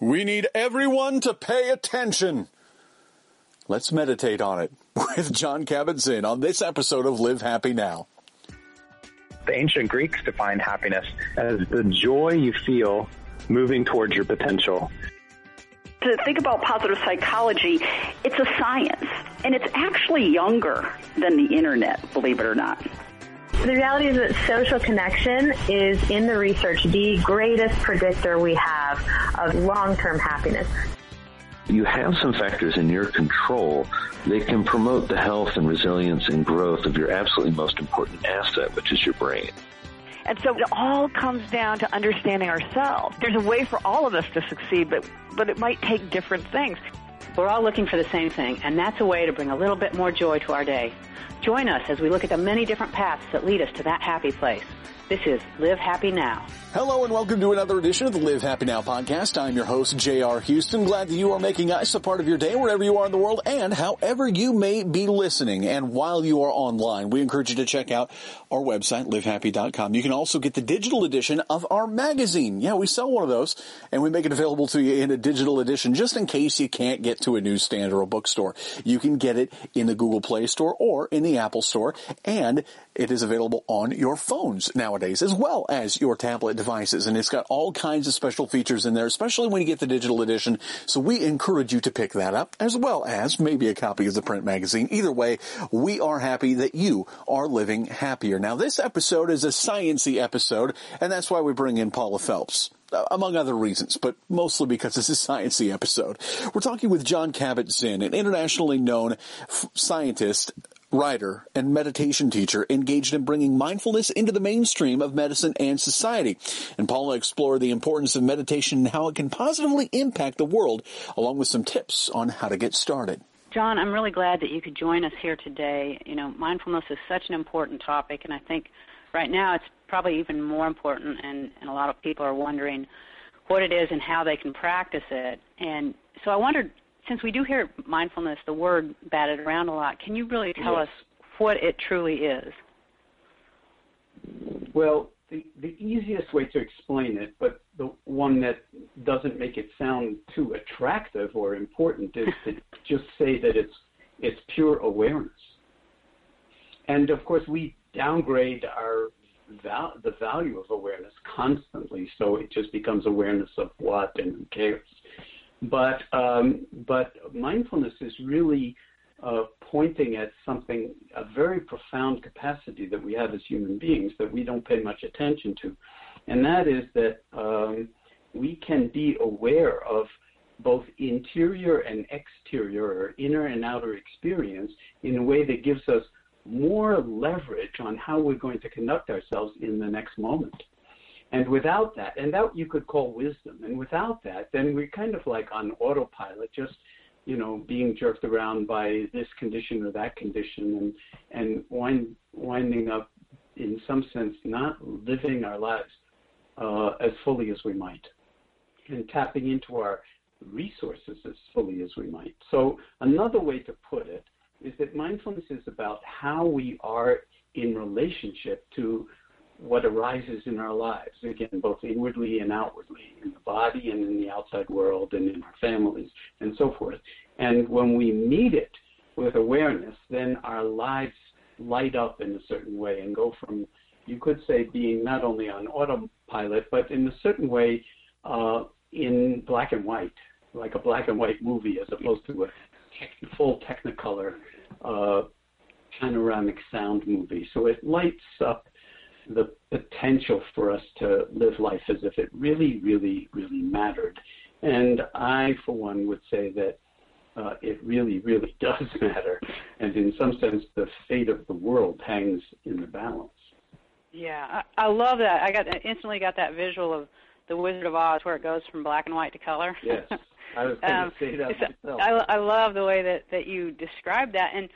We need everyone to pay attention. Let's meditate on it with Jon Kabat-Zinn on this episode of Live Happy Now. The ancient Greeks defined happiness as the joy you feel moving towards your potential. To think about positive psychology, it's a science, and it's actually younger than the internet, believe it or not. The reality is that social connection is, in the research, the greatest predictor we have of long-term happiness. You have some factors in your control that can promote the health and resilience and growth of your absolutely most important asset, which is your brain. And so it all comes down to understanding ourselves. There's a way for all of us to succeed, but, but it might take different things. We're all looking for the same thing, and that's a way to bring a little bit more joy to our day. Join us as we look at the many different paths that lead us to that happy place. This is Live Happy Now. Hello and welcome to another edition of the Live Happy Now podcast. I'm your host, J.R. Houston. Glad that you are making us a part of your day wherever you are in the world and however you may be listening. And while you are online, we encourage you to check out our website, livehappy.com. You can also get the digital edition of our magazine. Yeah, we sell one of those and we make it available to you in a digital edition just in case you can't get to a newsstand or a bookstore. You can get it in the Google Play Store or in the Apple Store and it is available on your phones nowadays as well as your tablet devices. And it's got all kinds of special features in there, especially when you get the digital edition. So we encourage you to pick that up as well as maybe a copy of the print magazine. Either way, we are happy that you are living happier. Now this episode is a sciency episode and that's why we bring in Paula Felps uh, among other reasons, but mostly because this is a sciencey episode. We're talking with Jon Kabat-Zinn, an internationally known f- scientist writer, and meditation teacher engaged in bringing mindfulness into the mainstream of medicine and society. And Paula explored the importance of meditation and how it can positively impact the world, along with some tips on how to get started. Jon, I'm really glad that you could join us here today. You know, mindfulness is such an important topic, and I think right now it's probably even more important, and, and a lot of people are wondering what it is and how they can practice it. And so I wondered since we do hear mindfulness, the word batted around a lot, can you really tell yes. us what it truly is? Well, the, the easiest way to explain it, but the one that doesn't make it sound too attractive or important, is to just say that it's it's pure awareness. And of course, we downgrade our val- the value of awareness constantly, so it just becomes awareness of what and who cares. But um, but mindfulness is really uh, pointing at something, a very profound capacity that we have as human beings that we don't pay much attention to, and that is that um, we can be aware of both interior and exterior, or inner and outer experience, in a way that gives us more leverage on how we're going to conduct ourselves in the next moment. And without that, and that you could call wisdom, and without that, then we're kind of like on autopilot, just you know, being jerked around by this condition or that condition, and and wind, winding up, in some sense, not living our lives uh, as fully as we might, and tapping into our resources as fully as we might. So another way to put it is that mindfulness is about how we are in relationship to what arises in our lives, again, both inwardly and outwardly, in the body and in the outside world and in our families and so forth. And when we meet it with awareness, then our lives light up in a certain way and go from, you could say, being not only on autopilot, but in a certain way uh, in black and white, like a black and white movie as opposed to a full Technicolor uh, panoramic sound movie. So it lights up the potential for us to live life as if it really, really, really mattered. And I, for one, would say that uh, it really, really does matter. And in some sense, the fate of the world hangs in the balance. Yeah, I, I love that. I got instantly got that visual of the Wizard of Oz, where it goes from black and white to color. Yes, I was going um, to say that myself. I, I love the way that that you describe that. And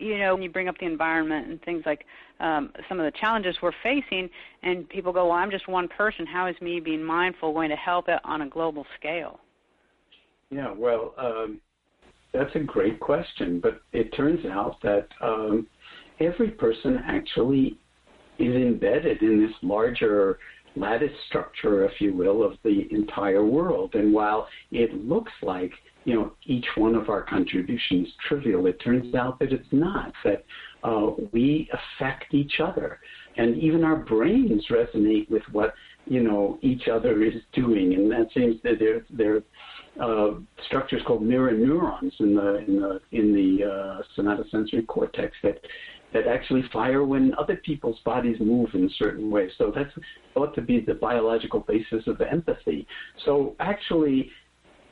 you know, when you bring up the environment and things like um, some of the challenges we're facing, and people go, well, I'm just one person. How is me being mindful going to help it on a global scale? Yeah, well, um, that's a great question, but it turns out that um, every person actually is embedded in this larger lattice structure, if you will, of the entire world. And while it looks like you know each one of our contributions trivial, it turns out that it's not. That uh, we affect each other, and even our brains resonate with what you know each other is doing, and that seems that there there uh, structures called mirror neurons in the in the in the uh, somatosensory cortex that that actually fire when other people's bodies move in certain ways. So that's thought to be the biological basis of empathy. So actually,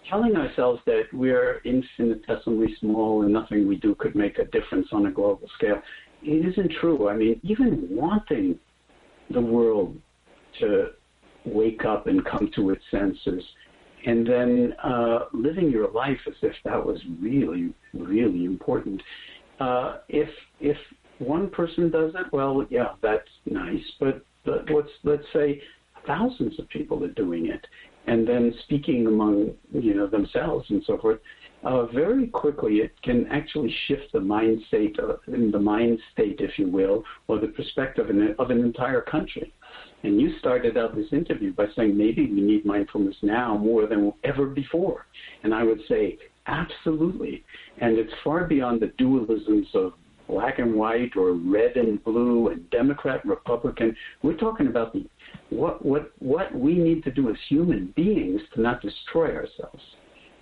telling ourselves that we're infinitesimally small and nothing we do could make a difference on a global scale, it isn't true. I mean, even wanting the world to wake up and come to its senses and then uh, living your life as if that was really, really important. Uh, if if one person does it, well, yeah, that's nice. But, but let's let's say thousands of people are doing it, and then speaking among you know themselves and so forth. Uh, very quickly, it can actually shift the mind state, uh, in the mind state, if you will, or the perspective of an entire country. And you started out this interview by saying maybe we need mindfulness now more than ever before. And I would say absolutely. And it's far beyond the dualisms of black and white or red and blue and Democrat Republican. We're talking about the what what what we need to do as human beings to not destroy ourselves.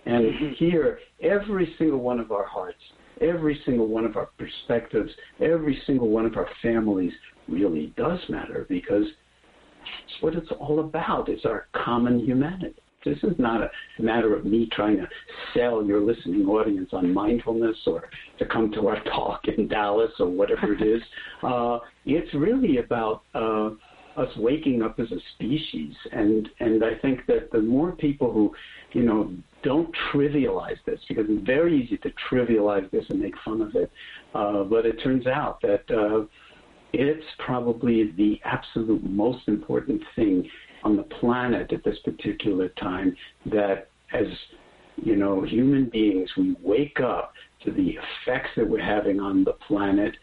And mm-hmm. here, every single one of our hearts, every single one of our perspectives, every single one of our families really does matter because that's what it's all about. It's our common humanity. This is not a matter of me trying to sell your listening audience on mindfulness or to come to our talk in Dallas or whatever it is. Uh, it's really about uh, us waking up as a species, and and I think that the more people who, you know, don't trivialize this because it's very easy to trivialize this and make fun of it, uh, but it turns out that. Uh, it's probably the absolute most important thing on the planet at this particular time that as you know human beings we wake up to the effects that we're having on the planet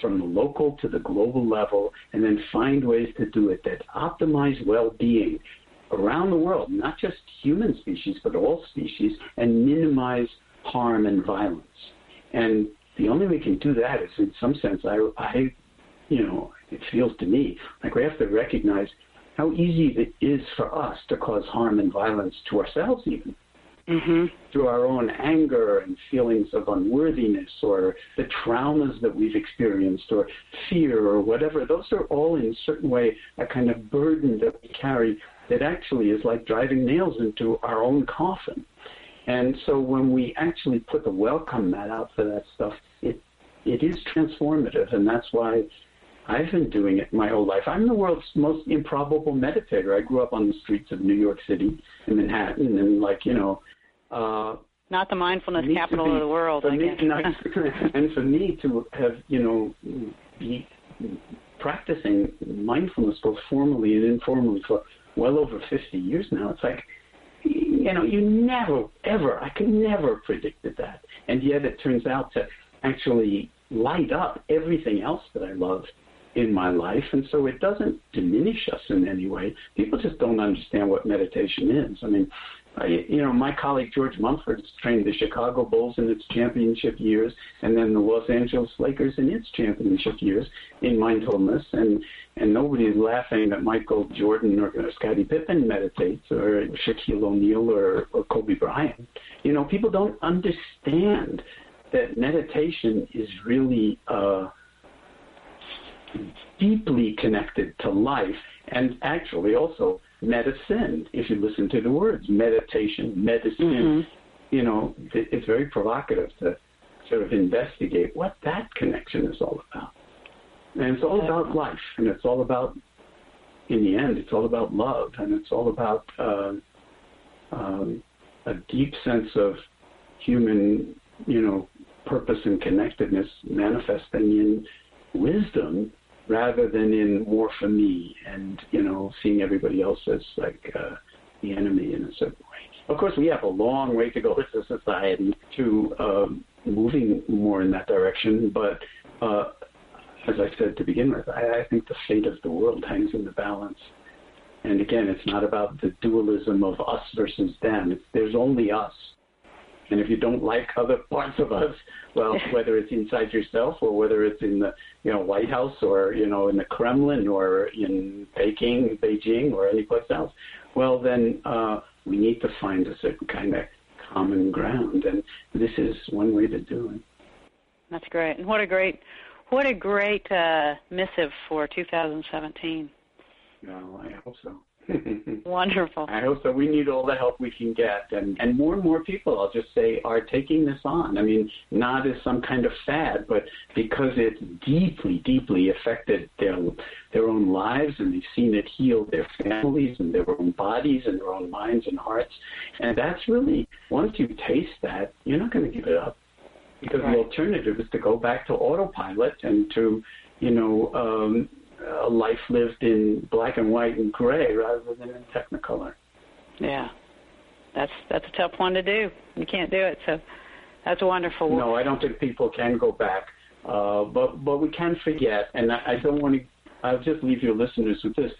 from the local to the global level and then find ways to do it that optimize well-being around the world not just human species but all species and minimize harm and violence. And the only way we can do that is in some sense i i you know it feels to me like we have to recognize how easy it is for us to cause harm and violence to ourselves, even. Mm-hmm. Through our own anger and feelings of unworthiness or the traumas that we've experienced or fear or whatever, those are all in a certain way a kind of burden that we carry that actually is like driving nails into our own coffin. And so when we actually put the welcome mat out for that stuff, it it is transformative, and that's why I've been doing it my whole life. I'm the world's most improbable meditator. I grew up on the streets of New York City in Manhattan, and like you know. Uh, not the mindfulness capital be, of the world, I me, guess. and for me to have, you know, be practicing mindfulness both formally and informally for well over 50 years now, it's like, you know, you never, ever, I could never predicted that. And yet it turns out to actually light up everything else that I love in my life, and so it doesn't diminish us in any way. People just don't understand what meditation is. I mean, I, you know, my colleague George Mumford trained the Chicago Bulls in its championship years, and then the Los Angeles Lakers in its championship years in mindfulness, and and nobody's laughing that Michael Jordan or, or Scottie Pippen meditates, or Shaquille O'Neal or, or Kobe Bryant. You know, people don't understand that meditation is really. Uh, deeply connected to life and actually also medicine, if you listen to the words meditation, medicine. Mm-hmm. You know, it's very provocative to sort of investigate what that connection is all about. And it's all about life, and it's all about, in the end, it's all about love, and it's all about uh, um, a deep sense of human, you know, purpose and connectedness manifesting in wisdom rather than in war for me and you know seeing everybody else as like uh, the enemy in a certain way. Of course, we have a long way to go as a society to um, moving more in that direction, but uh, as I said to begin with, I, I think the fate of the world hangs in the balance And again, it's not about the dualism of us versus them. There's only us. And if you don't like other parts of us, well, whether it's inside yourself or whether it's in the you know White House or you know in the Kremlin or in Peking, Beijing, or anyplace else, well then uh, we need to find a certain kind of common ground, and this is one way to do it. That's great, and what a great, what a great uh, missive for 2017. Well, I hope so. Wonderful. I hope so. We need all the help we can get, and and more and more people, I'll just say, are taking this on. I mean, not as some kind of fad, but because it's deeply, deeply affected their their own lives, and they've seen it heal their families and their own bodies and their own minds and hearts. And that's really once you taste that, you're not going to give it up, because right. the alternative is to go back to autopilot and to, you know. Um, a life lived in black and white and gray rather than in technicolor. Yeah, that's that's a tough one to do. You can't do it, so that's a wonderful. No, I don't think people can go back, uh, but but we can forget, and I, I don't want to. I'll just leave your listeners with this.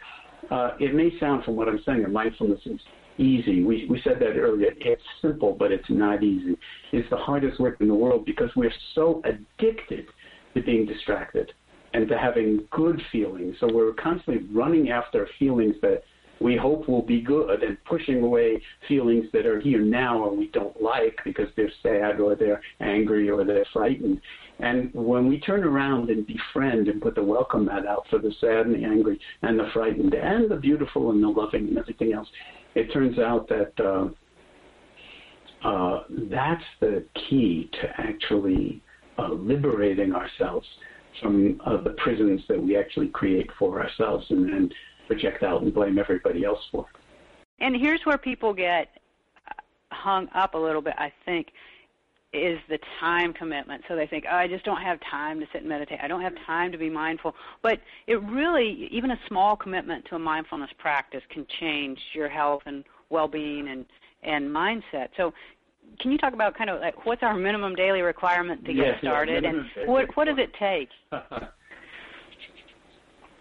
Uh, it may sound, from what I'm saying, that mindfulness is easy. We we said that earlier. It's simple, but it's not easy. It's the hardest work in the world because we're so addicted to being distracted and to having good feelings. So we're constantly running after feelings that we hope will be good and pushing away feelings that are here now and we don't like because they're sad or they're angry or they're frightened. And when we turn around and befriend and put the welcome mat out for the sad and the angry and the frightened and the beautiful and the loving and everything else, it turns out that uh, uh, that's the key to actually uh, liberating ourselves from of the prisons that we actually create for ourselves and then project out and blame everybody else for. And here's where people get hung up a little bit, I think, is the time commitment. So they think, oh, I just don't have time to sit and meditate. I don't have time to be mindful. But it really, even a small commitment to a mindfulness practice can change your health and well-being and and mindset. So can you talk about kind of like what's our minimum daily requirement to get started, yeah, and what what does it take?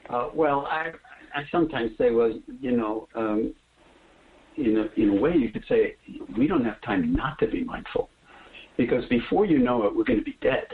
uh, well, I I sometimes say, well, you know, um, in a in a way, you could say we don't have time not to be mindful, because before you know it, we're going to be dead.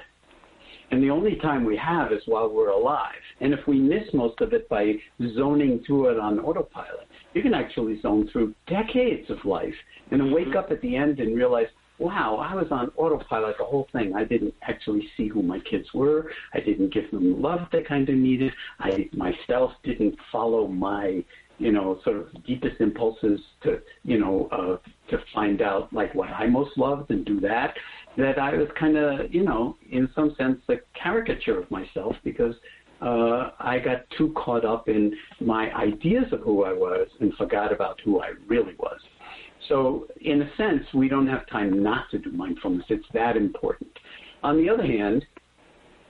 And the only time we have is while we're alive. And if we miss most of it by zoning through it on autopilot, you can actually zone through decades of life and then wake up at the end and realize, wow, I was on autopilot the whole thing. I didn't actually see who my kids were. I didn't give them the love they kind of needed. I myself didn't follow my, you know, sort of deepest impulses to, you know, uh, to find out like what I most loved and do that. That I was kind of, you know, in some sense, a caricature of myself because uh, I got too caught up in my ideas of who I was and forgot about who I really was. So, in a sense, we don't have time not to do mindfulness. It's that important. On the other hand,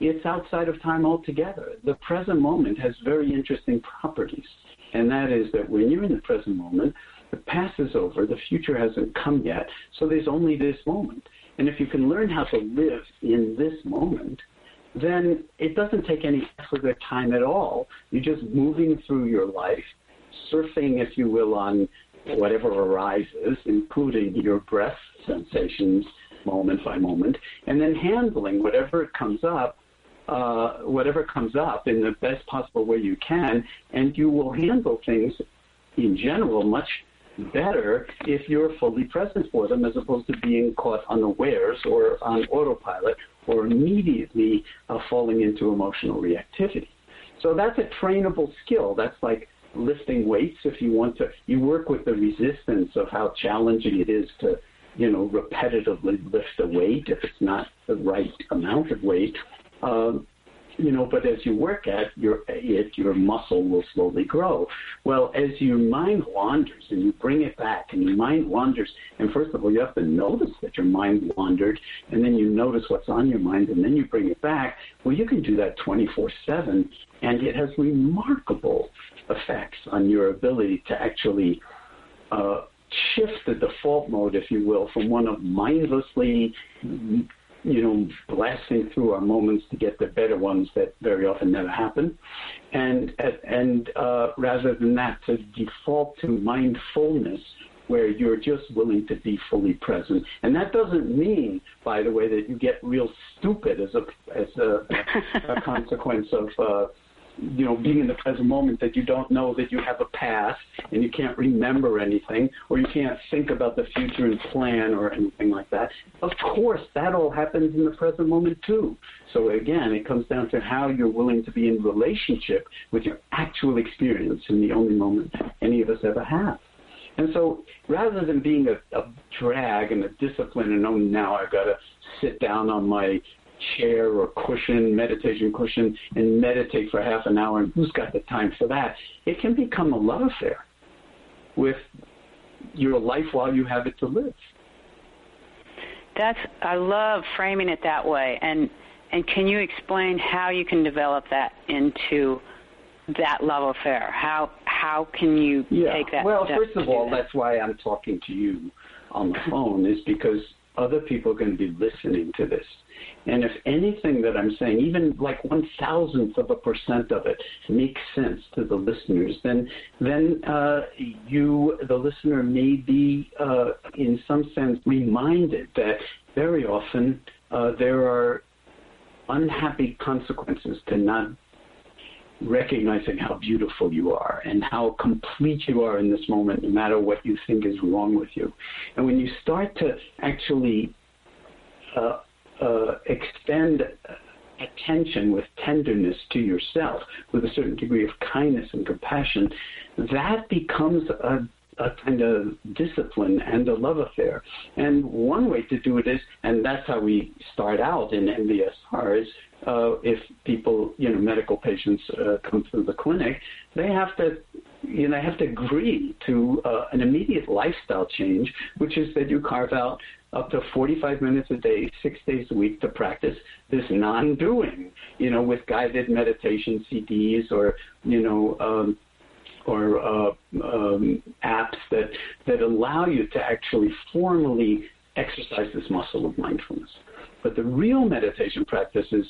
it's outside of time altogether. The present moment has very interesting properties, and that is that when you're in the present moment, the past is over, the future hasn't come yet, so there's only this moment. And if you can learn how to live in this moment, then it doesn't take any effort or time at all. You're just moving through your life, surfing, if you will, on whatever arises, including your breath sensations moment by moment, and then handling whatever comes up, uh, whatever comes up in the best possible way you can, and you will handle things in general much better if you're fully present for them as opposed to being caught unawares or on autopilot or immediately uh, falling into emotional reactivity. So that's a trainable skill. That's like lifting weights if you want to. You work with the resistance of how challenging it is to, you know, repetitively lift a weight if it's not the right amount of weight. Um, you know, but as you work at your it, your muscle will slowly grow. Well, as your mind wanders and you bring it back, and your mind wanders, and first of all, you have to notice that your mind wandered, and then you notice what's on your mind, and then you bring it back. Well, you can do that 24/7, and it has remarkable effects on your ability to actually. Uh, shift the default mode, if you will, from one of mindlessly you know, blasting through our moments to get the better ones that very often never happen, and and uh, rather than that, to default to mindfulness, where you're just willing to be fully present. And that doesn't mean, by the way, that you get real stupid as a as a, a consequence of. Uh, you know, being in the present moment that you don't know that you have a past and you can't remember anything or you can't think about the future and plan or anything like that. Of course, that all happens in the present moment too. So again, it comes down to how you're willing to be in relationship with your actual experience in the only moment any of us ever have. And so rather than being a, a drag and a discipline and oh now I've got to sit down on my chair or cushion, meditation cushion, and meditate for half an hour and who's got the time for that? It can become a love affair with your life while you have it to live. That's I love framing it that way. And and can you explain how you can develop that into that love affair? How how can you yeah. take that? Well, first of all, that? that's why I'm talking to you on the phone is because other people are going to be listening to this. And if anything that I'm saying, even like one thousandth of a percent of it, makes sense to the listeners, then then uh, you, the listener, may be uh, in some sense reminded that very often uh, there are unhappy consequences to not recognizing how beautiful you are and how complete you are in this moment, no matter what you think is wrong with you. And when you start to actually uh, uh, extend attention with tenderness to yourself, with a certain degree of kindness and compassion, that becomes a a kind of discipline and a love affair. And one way to do it is, and that's how we start out in MBSR, is uh, if people, you know, medical patients uh, come through the clinic, they have to, you know, have to agree to uh, an immediate lifestyle change, which is that you carve out up to 45 minutes a day, six days a week to practice this non-doing, you know, with guided meditation CDs or, you know, um, or uh, um, apps that that allow you to actually formally exercise this muscle of mindfulness. But the real meditation practice is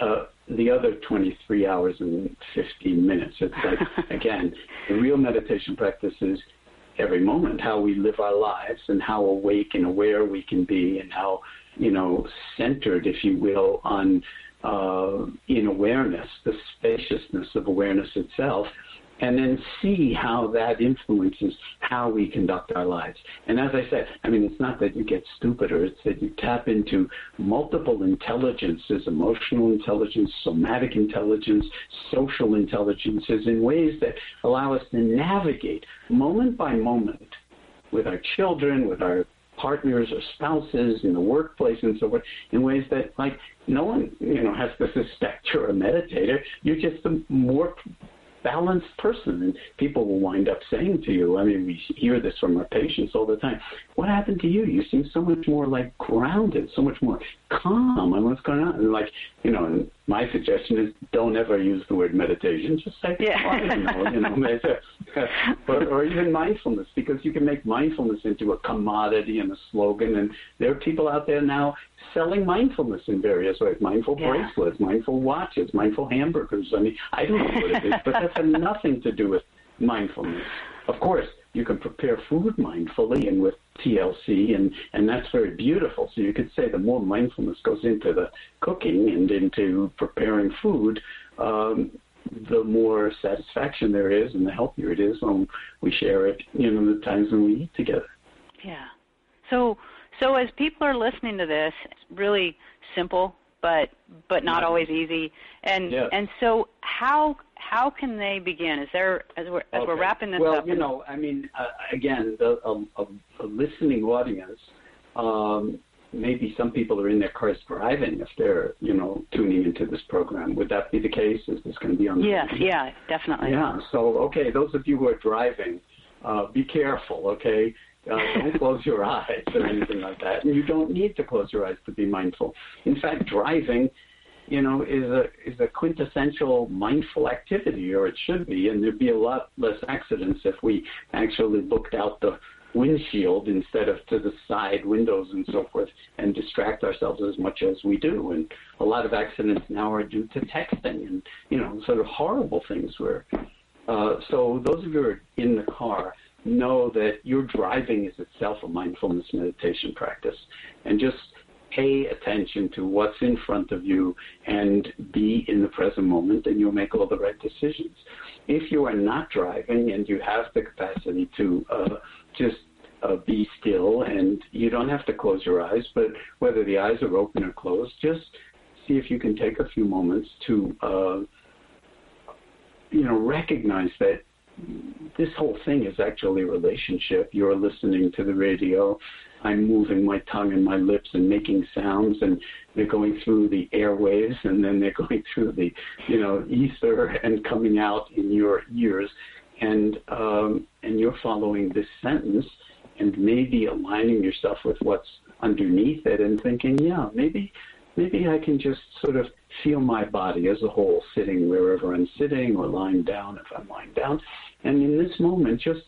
uh, the other 23 hours and 15 minutes. It's like, again, the real meditation practice is every moment, how we live our lives and how awake and aware we can be and how, you know, centered, if you will, on uh, in awareness, the spaciousness of awareness itself, and then see how that influences how we conduct our lives. And as I said, I mean, it's not that you get stupider, it's that you tap into multiple intelligences, emotional intelligence, somatic intelligence, social intelligences in ways that allow us to navigate moment by moment with our children, with our partners or spouses in the workplace and so forth in ways that like no one you know has to suspect you're a meditator you're just a more balanced person. And people will wind up saying to you, I mean, we hear this from our patients all the time. What happened to you? You seem so much more like grounded, so much more calm. And what's going on? And like, you know, my suggestion is don't ever use the word meditation. Just say, yeah. I don't know, you know, or, or even mindfulness, because you can make mindfulness into a commodity and a slogan. And there are people out there now selling mindfulness in various ways: mindful yeah. bracelets, mindful watches, mindful hamburgers. I mean, I don't know what it is, but that's nothing to do with mindfulness. Of course, you can prepare food mindfully and with TLC, and, and that's very beautiful. So you could say the more mindfulness goes into the cooking and into preparing food, um, the more satisfaction there is and the healthier it is when we share it, you know, the times when we eat together. Yeah. So, so as people are listening to this, it's really simple, but but not always easy. And yeah. and so how how can they begin? Is there as we're as okay. we're wrapping this well, up? Well, you know, I mean, uh, again, the, a, a, a listening audience. Um, maybe some people are in their cars driving if they're, you know, tuning into this program. Would that be the case? Is this going to be on? The yes, yeah, definitely. Yeah. So, okay, those of you who are driving, uh, be careful. Okay. Uh, don't close your eyes or anything like that. And you don't need to close your eyes to be mindful. In fact, driving you know, is a is a quintessential mindful activity, or it should be, and there'd be a lot less accidents if we actually looked out the windshield instead of to the side windows and so forth and distract ourselves as much as we do. And a lot of accidents now are due to texting and, you know, sort of horrible things where, uh, so those of you who are in the car know that your driving is itself a mindfulness meditation practice and just pay attention to what's in front of you and be in the present moment and you'll make all the right decisions. If you are not driving and you have the capacity to uh, just uh, be still, and you don't have to close your eyes, but whether the eyes are open or closed, just see if you can take a few moments to, uh, you know, recognize that this whole thing is actually a relationship. You're listening to the radio. I'm moving my tongue and my lips and making sounds, and they're going through the airwaves, and then they're going through the, you know, ether and coming out in your ears and um, and you're following this sentence and maybe aligning yourself with what's underneath it and thinking, yeah, maybe maybe I can just sort of feel my body as a whole, sitting wherever I'm sitting or lying down if I'm lying down, and in this moment, just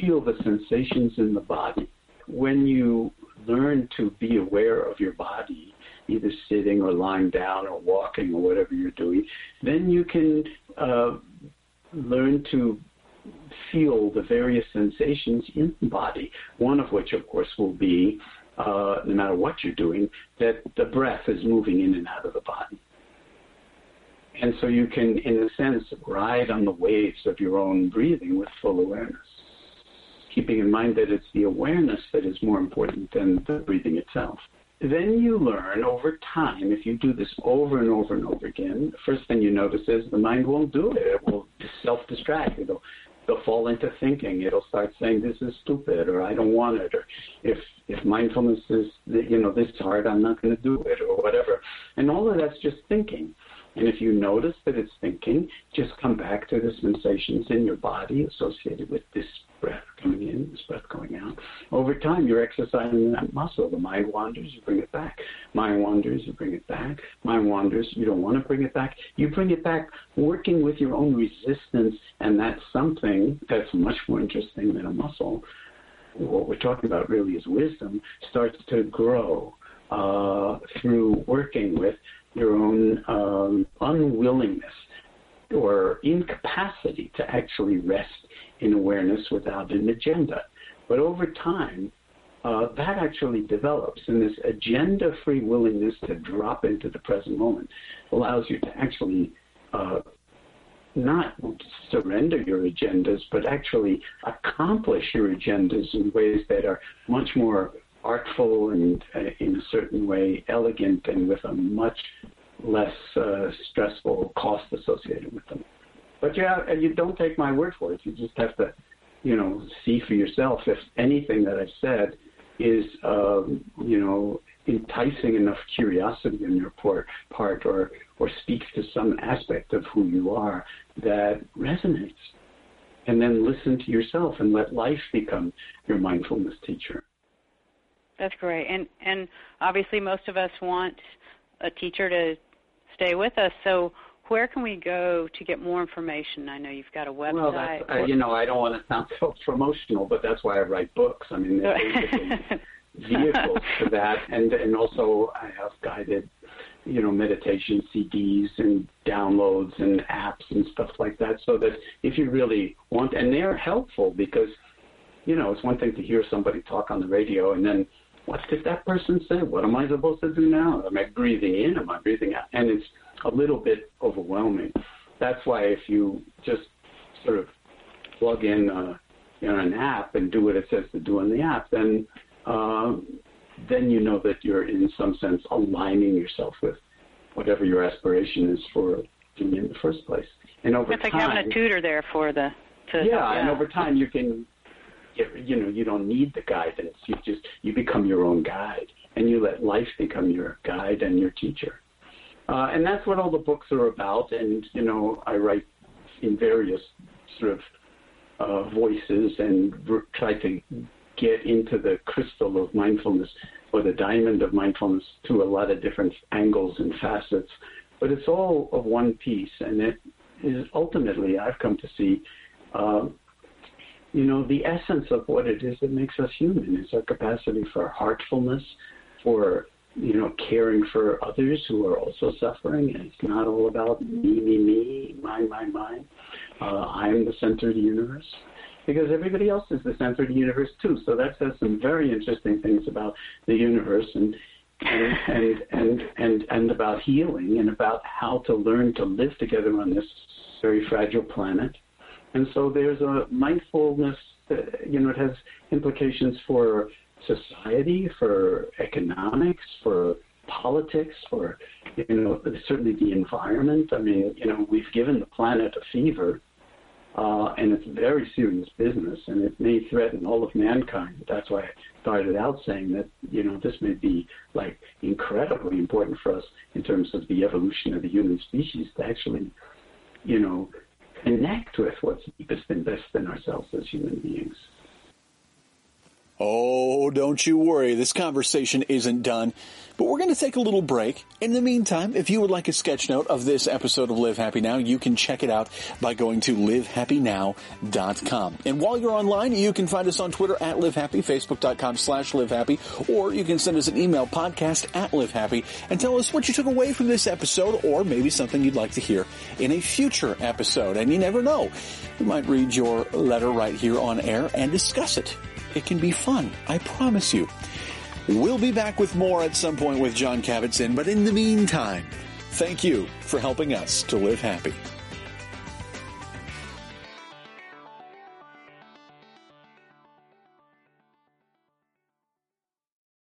feel the sensations in the body. When you learn to be aware of your body, either sitting or lying down or walking or whatever you're doing, then you can uh, learn to feel the various sensations in the body. One of which, of course, will be, uh, no matter what you're doing, that the breath is moving in and out of the body. And so you can, in a sense, ride on the waves of your own breathing with full awareness, keeping in mind that it's the awareness that is more important than the breathing itself. Then you learn over time, if you do this over and over and over again, the first thing you notice is the mind won't do it. It will self distract. It'll they'll fall into thinking. It'll start saying this is stupid or I don't want it or if if mindfulness is you know this hard I'm not going to do it or whatever. And all of that's just thinking. And if you notice that it's thinking, just come back to the sensations in your body associated with this breath coming in, this breath going out. Over time, you're exercising that muscle. The mind wanders, you bring it back. Mind wanders, you bring it back. Mind wanders, you don't want to bring it back. You bring it back working with your own resistance, and that's something that's much more interesting than a muscle. What we're talking about really is wisdom starts to grow uh, through working with your own um, unwillingness or incapacity to actually rest in awareness without an agenda. But over time, uh, that actually develops, and this agenda free willingness to drop into the present moment allows you to actually uh, not surrender your agendas, but actually accomplish your agendas in ways that are much more artful and, uh, in a certain way, elegant and with a much less uh, stressful cost associated with them. But you yeah, you don't take my word for it. You just have to, you know, see for yourself if anything that I've said is, um, you know, enticing enough curiosity on your part or, or speaks to some aspect of who you are that resonates. And then listen to yourself and let life become your mindfulness teacher. That's great. And and obviously most of us want a teacher to stay with us. So where can we go to get more information? I know you've got a website. Well, that's, uh, you know, I don't want to sound so promotional, but that's why I write books. I mean, they're basically vehicles to that, and and also I have guided, you know, meditation CDs and downloads and apps and stuff like that, so that if you really want, and they're helpful because, you know, it's one thing to hear somebody talk on the radio and then what did that person say? What am I supposed to do now? Am I breathing in? Am I breathing out? And it's a little bit overwhelming. That's why if you just sort of plug in uh, you know, an app and do what it says to do in the app, then uh, then you know that you're in some sense aligning yourself with whatever your aspiration is for doing in the first place. And over it's time, like having a tutor there for the. To yeah, yeah, and over time you can you know you don't need the guidance. You just you become your own guide and you let life become your guide and your teacher. Uh, and that's what all the books are about. And you know i write in various sort of uh, voices and try to get into the crystal of mindfulness or the diamond of mindfulness to a lot of different angles and facets. But it's all of one piece and it is ultimately i've come to see uh, you know, the essence of what it is that makes us human is our capacity for heartfulness, for you know, caring for others who are also suffering. And it's not all about me, me, me, mine, mine, mine. Uh, I'm the center of the universe because everybody else is the center of the universe too. So that says some very interesting things about the universe and and and and and, and about healing and about how to learn to live together on this very fragile planet. And so there's a mindfulness. That, you know, it has implications for society, for economics, for politics, for you know certainly the environment. I mean, you know, we've given the planet a fever, uh, and it's very serious business, and it may threaten all of mankind. That's why I started out saying that you know this may be like incredibly important for us in terms of the evolution of the human species to actually, you know, connect with what's deepest and best in ourselves as human beings. Oh, don't you worry. This conversation isn't done. But we're going to take a little break. In the meantime, if you would like a sketch note of this episode of Live Happy Now, you can check it out by going to livehappynow.com. And while you're online, you can find us on Twitter at livehappy, facebook.com slash livehappy, or you can send us an email podcast at livehappy and tell us what you took away from this episode or maybe something you'd like to hear in a future episode. And you never know. We might read your letter right here on air and discuss it. It can be fun. I promise you. We'll be back with more at some point with Jon Kabat-Zinn, but in the meantime, thank you for helping us to live happy.